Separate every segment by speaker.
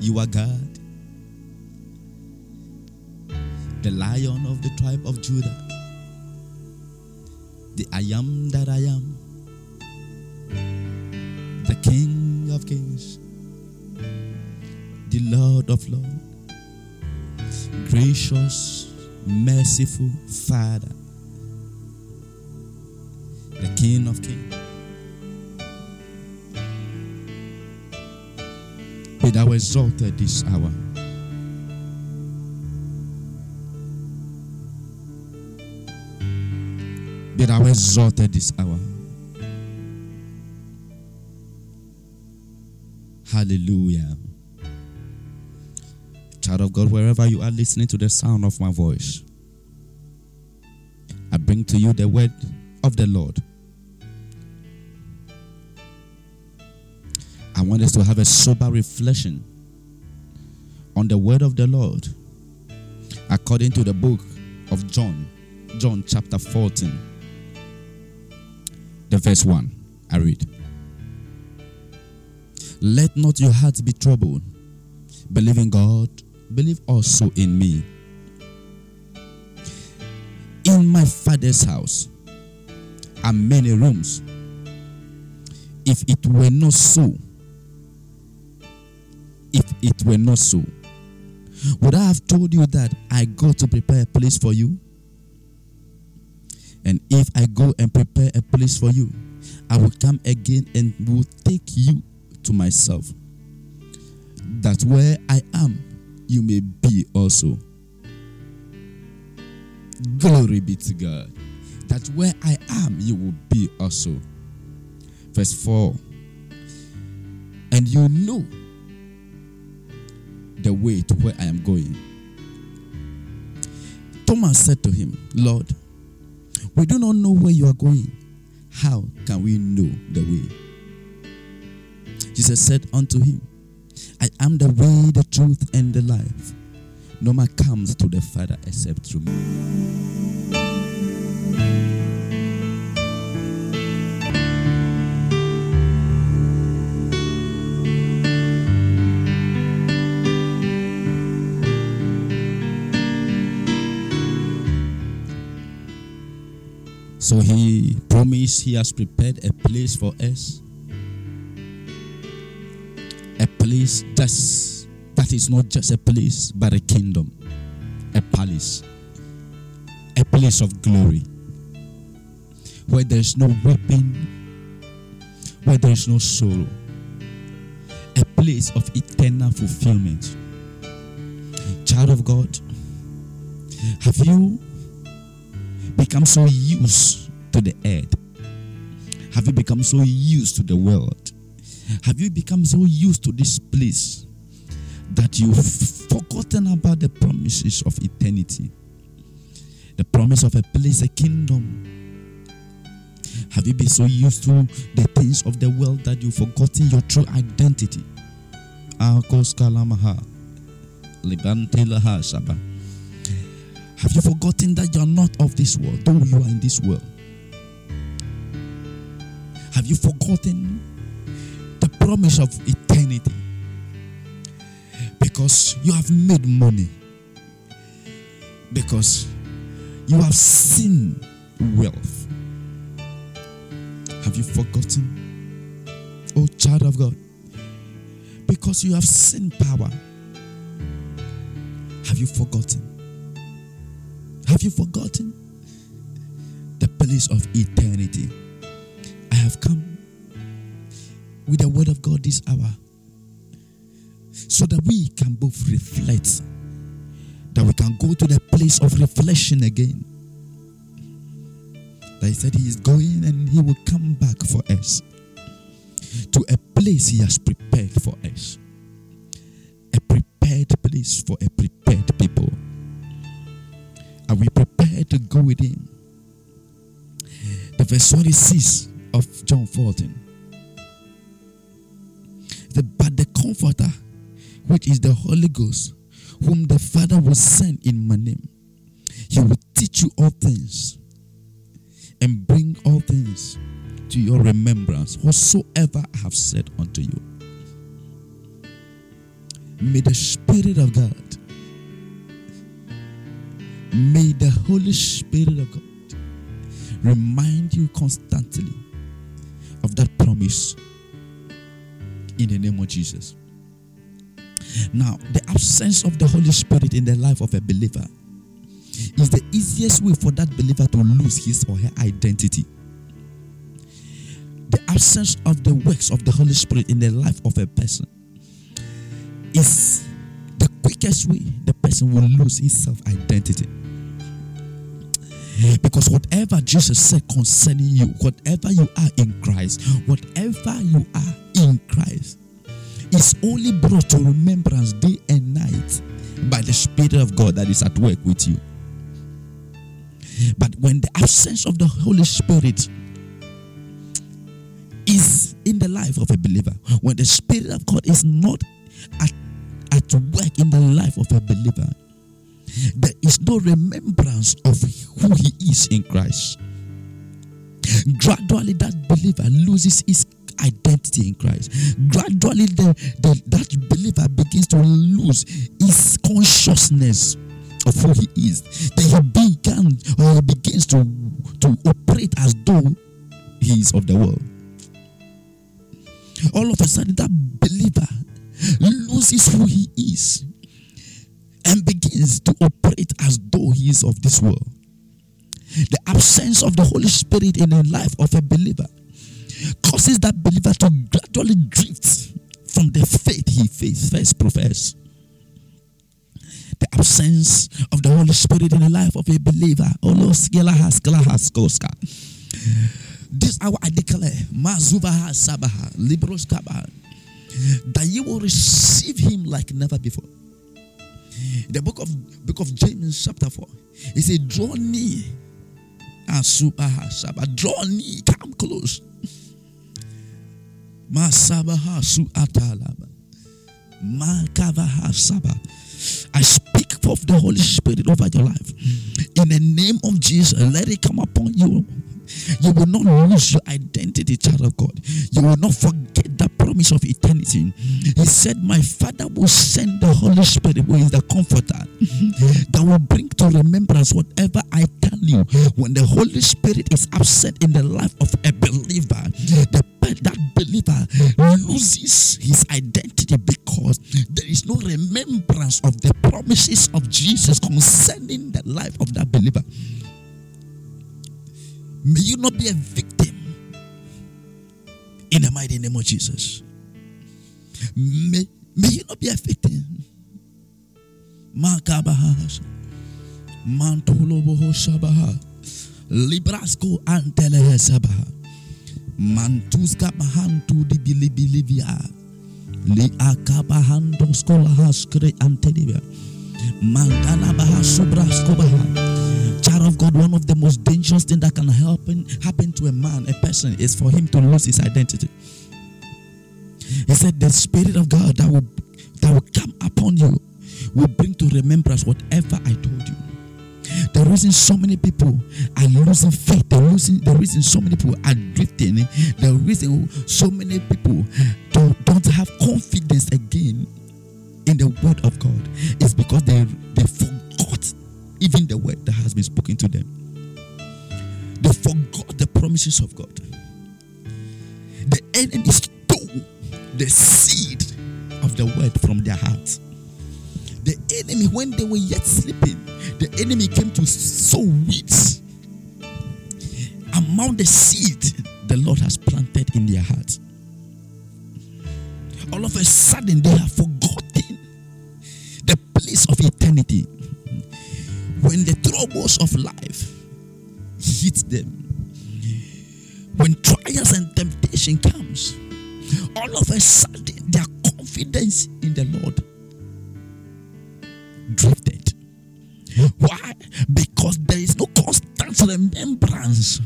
Speaker 1: you are God. The lion of the tribe of Judah. The I am that I am. The King of kings. The Lord of lords. Gracious, merciful Father. The King of kings. Be thou exalted this hour. Be thou exalted this hour. Hallelujah. Child of God, wherever you are listening to the sound of my voice, I bring to you the word of the Lord. Want us to have a sober reflection on the word of the Lord according to the book of John, John chapter 14, the verse 1. I read. Let not your heart be troubled. Believe in God, believe also in me. In my father's house are many rooms. If it were not so, if it were not so, would I have told you that I go to prepare a place for you? And if I go and prepare a place for you, I will come again and will take you to myself, that where I am, you may be also. Glory be to God. That where I am, you will be also. Verse 4 And you know the way to where I am going. Thomas said to him, Lord, we do not know where you are going. How can we know the way? Jesus said unto him, I am the way, the truth, and the life. No man comes to the Father except through me. So he promised he has prepared a place for us. A place that's, that is not just a place, but a kingdom, a palace, a place of glory, where there's no weeping, where there's no sorrow, a place of eternal fulfillment. Child of God, have you become so used to the earth? Have you become so used to the world? Have you become so used to this place that you've forgotten about the promises of eternity? The promise of a place, a kingdom. Have you been so used to the things of the world that you've forgotten your true identity? Akos kalamaha. Libante laha shaba. Have you forgotten that you are not of this world, though you are in this world? Have you forgotten the promise of eternity? Because you have made money, because you have seen wealth. Have you forgotten, oh child of God? Because you have seen power. Have you forgotten? Have you forgotten the place of eternity? I have come with the word of God this hour so that we can both reflect, that we can go to the place of reflection again. That he said he is going and he will come back for us to a place he has prepared for us. A prepared place for a prepared go with him? The verse 26 of John 14. The, but the comforter, which is the Holy Ghost, whom the Father will send in my name, he will teach you all things and bring all things to your remembrance, whatsoever I have said unto you. May the Spirit of God, may the Holy Spirit of God remind you constantly of that promise in the name of Jesus. Now, the absence of the Holy Spirit in the life of a believer is the easiest way for that believer to lose his or her identity. The absence of the works of the Holy Spirit in the life of a person is the quickest way the person will lose his self identity. Because whatever Jesus said concerning you, whatever you are in Christ, whatever you are in Christ, is only brought to remembrance day and night by the Spirit of God that is at work with you. But when the absence of the Holy Spirit is in the life of a believer, when the Spirit of God is not at, at work in the life of a believer, there is no remembrance of who he is in Christ. Gradually, that believer loses his identity in Christ. Gradually, the, the, that believer begins to lose his consciousness of who he is. Then he began or he begins to, to operate as though he is of the world. All of a sudden, that believer loses who he is and begins to operate as though he is of this world. The absence of the Holy Spirit in the life of a believer causes that believer to gradually drift from the faith he first professed. The absence of the Holy Spirit in the life of a believer. This hour I declare, Libros that you will receive him like never before. The book of book of James, chapter 4, he said, Draw near. Draw near, come close. I speak of the Holy Spirit over your life. In the name of Jesus, let it come upon you. You will not lose your identity, child of God. You will not forget the promise of eternity. He said, My Father will send the Holy Spirit, who is the comforter, that will bring to remembrance whatever I tell you. When the Holy Spirit is absent in the life of a believer, the that believer loses his identity because there is no remembrance of the promises of Jesus concerning the life of that believer. May you not be a victim in the mighty name of Jesus. May, may you not be a victim. Makabahas. Mantuloboho Shabaha. Librasco Antele Sabaha. Mantuska Bahantu di Bilibilivia. Li Akabahandos Kolahaskre Antelivia. Mantana Baha Subrasko Baha child of God, one of the most dangerous things that can happen happen to a man, a person, is for him to lose his identity. He said, The Spirit of God that will that will come upon you will bring to remembrance whatever I told you. The reason so many people are losing faith, the reason, the reason so many people are drifting, the reason so many people don't, don't have confidence again in the word of God is because they, they forgot even the word that has been spoken to them. They forgot the promises of God. The enemy stole the seed of the word from their hearts. The enemy, when they were yet sleeping, the enemy came to sow weeds among the seed the Lord has planted in their hearts. All of a sudden, they have forgotten the place of eternity when the troubles of life hit them, when trials and temptation comes, all of a sudden their confidence in the Lord drifted. Why? Because there is no constant remembrance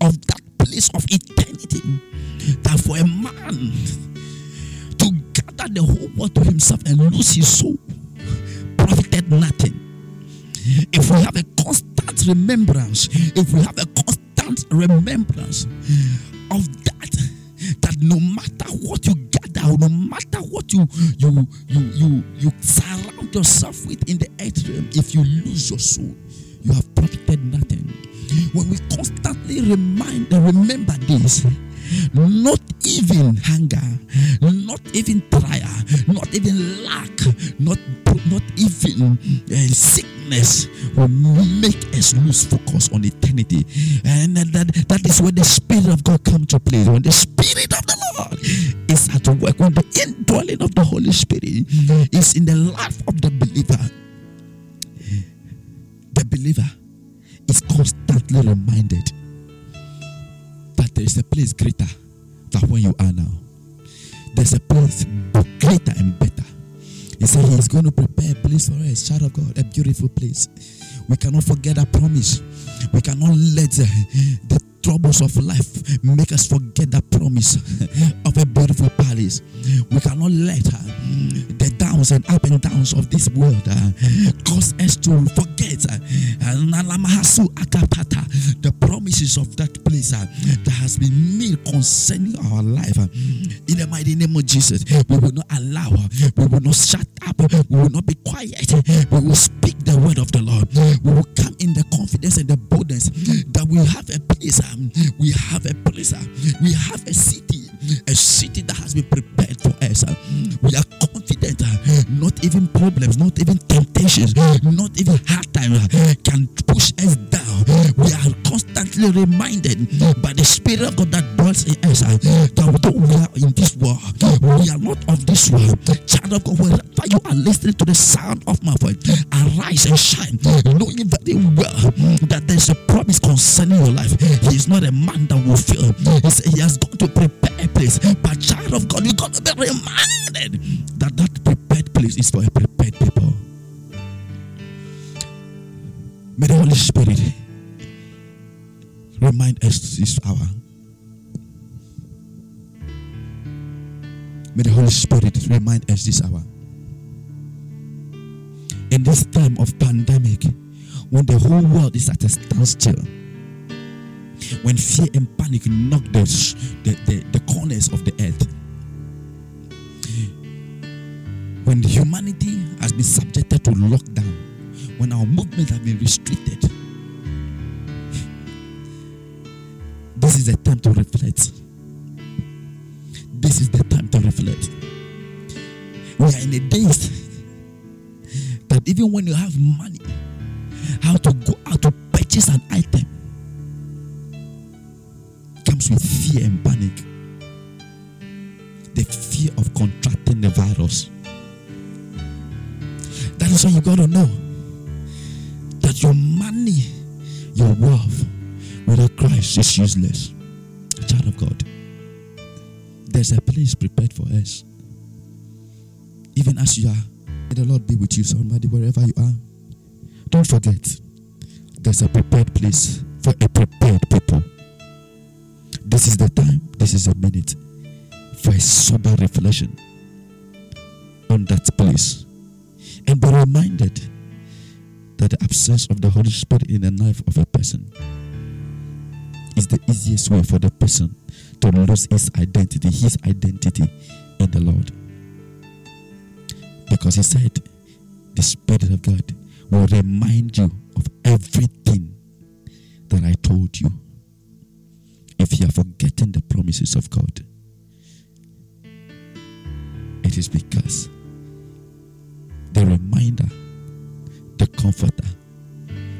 Speaker 1: of that place of eternity. That for a man to gather the whole world to himself and lose his soul profited nothing. If we have a constant remembrance, if we have a constant remembrance of that, that no matter what you gather, no matter what you you you you you surround yourself with in the earth realm, if you lose your soul, you have profited nothing. When we constantly remind and remember this, when the spirit of God comes to play. When the spirit of the Lord is at work, when the indwelling of the Holy Spirit is in the life of the believer, the believer is constantly reminded that there is a place greater than where you are now. There's a place greater and better. He said he is going to prepare a place for us, child of God, a beautiful place. We cannot forget that promise. We cannot let the, the troubles of life make us forget the promise of a beautiful palace. We cannot let uh, the downs and up and downs of this world uh, cause us to forget uh, the promises of that place that has been made concerning our life. In the mighty name of Jesus, we will not allow, we will not shut up, we will not be quiet, we will speak wherever you are listening to the sound of my voice, arise and shine, knowing very well that there's a promise concerning your life. He is not a man that will fail. He said he has gone to prepare a place. But child of God, you got to be reminded that that prepared place is for a prepared people. May the Holy Spirit remind us this hour. May the Holy Spirit remind us this hour. In this time of pandemic, when the whole world is at a standstill, when fear and panic knock the, the, the, the corners of the earth, when humanity has been subjected to lockdown, when our movements have been restricted, this is the time to reflect. This is the time to reflect. We are in a that even when you have money, how to go out to purchase an item comes with fear and panic. The fear of contracting the virus. That is why you got to know that your money, your wealth, without Christ is useless. Child of God, there's a place prepared for us. Even as you are, may the Lord be with you, somebody, wherever you are. Don't forget, there's a prepared place for a prepared people. This is the time, this is a minute for a sober reflection on that place. And be reminded that the absence of the Holy Spirit in the life of a person is the easiest way for the person to lose his identity, his identity in the Lord. Because he said, the Spirit of God will remind you of everything that I told you. If you are forgetting the promises of God, it is because the reminder, the comforter,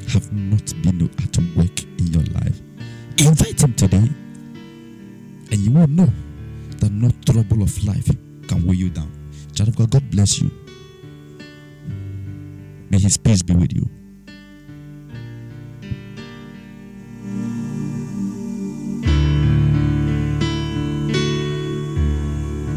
Speaker 1: have not been at work in your life. Invite him today, and you will know that no trouble of life can weigh you down. Child of God, God bless you. May His peace be with you.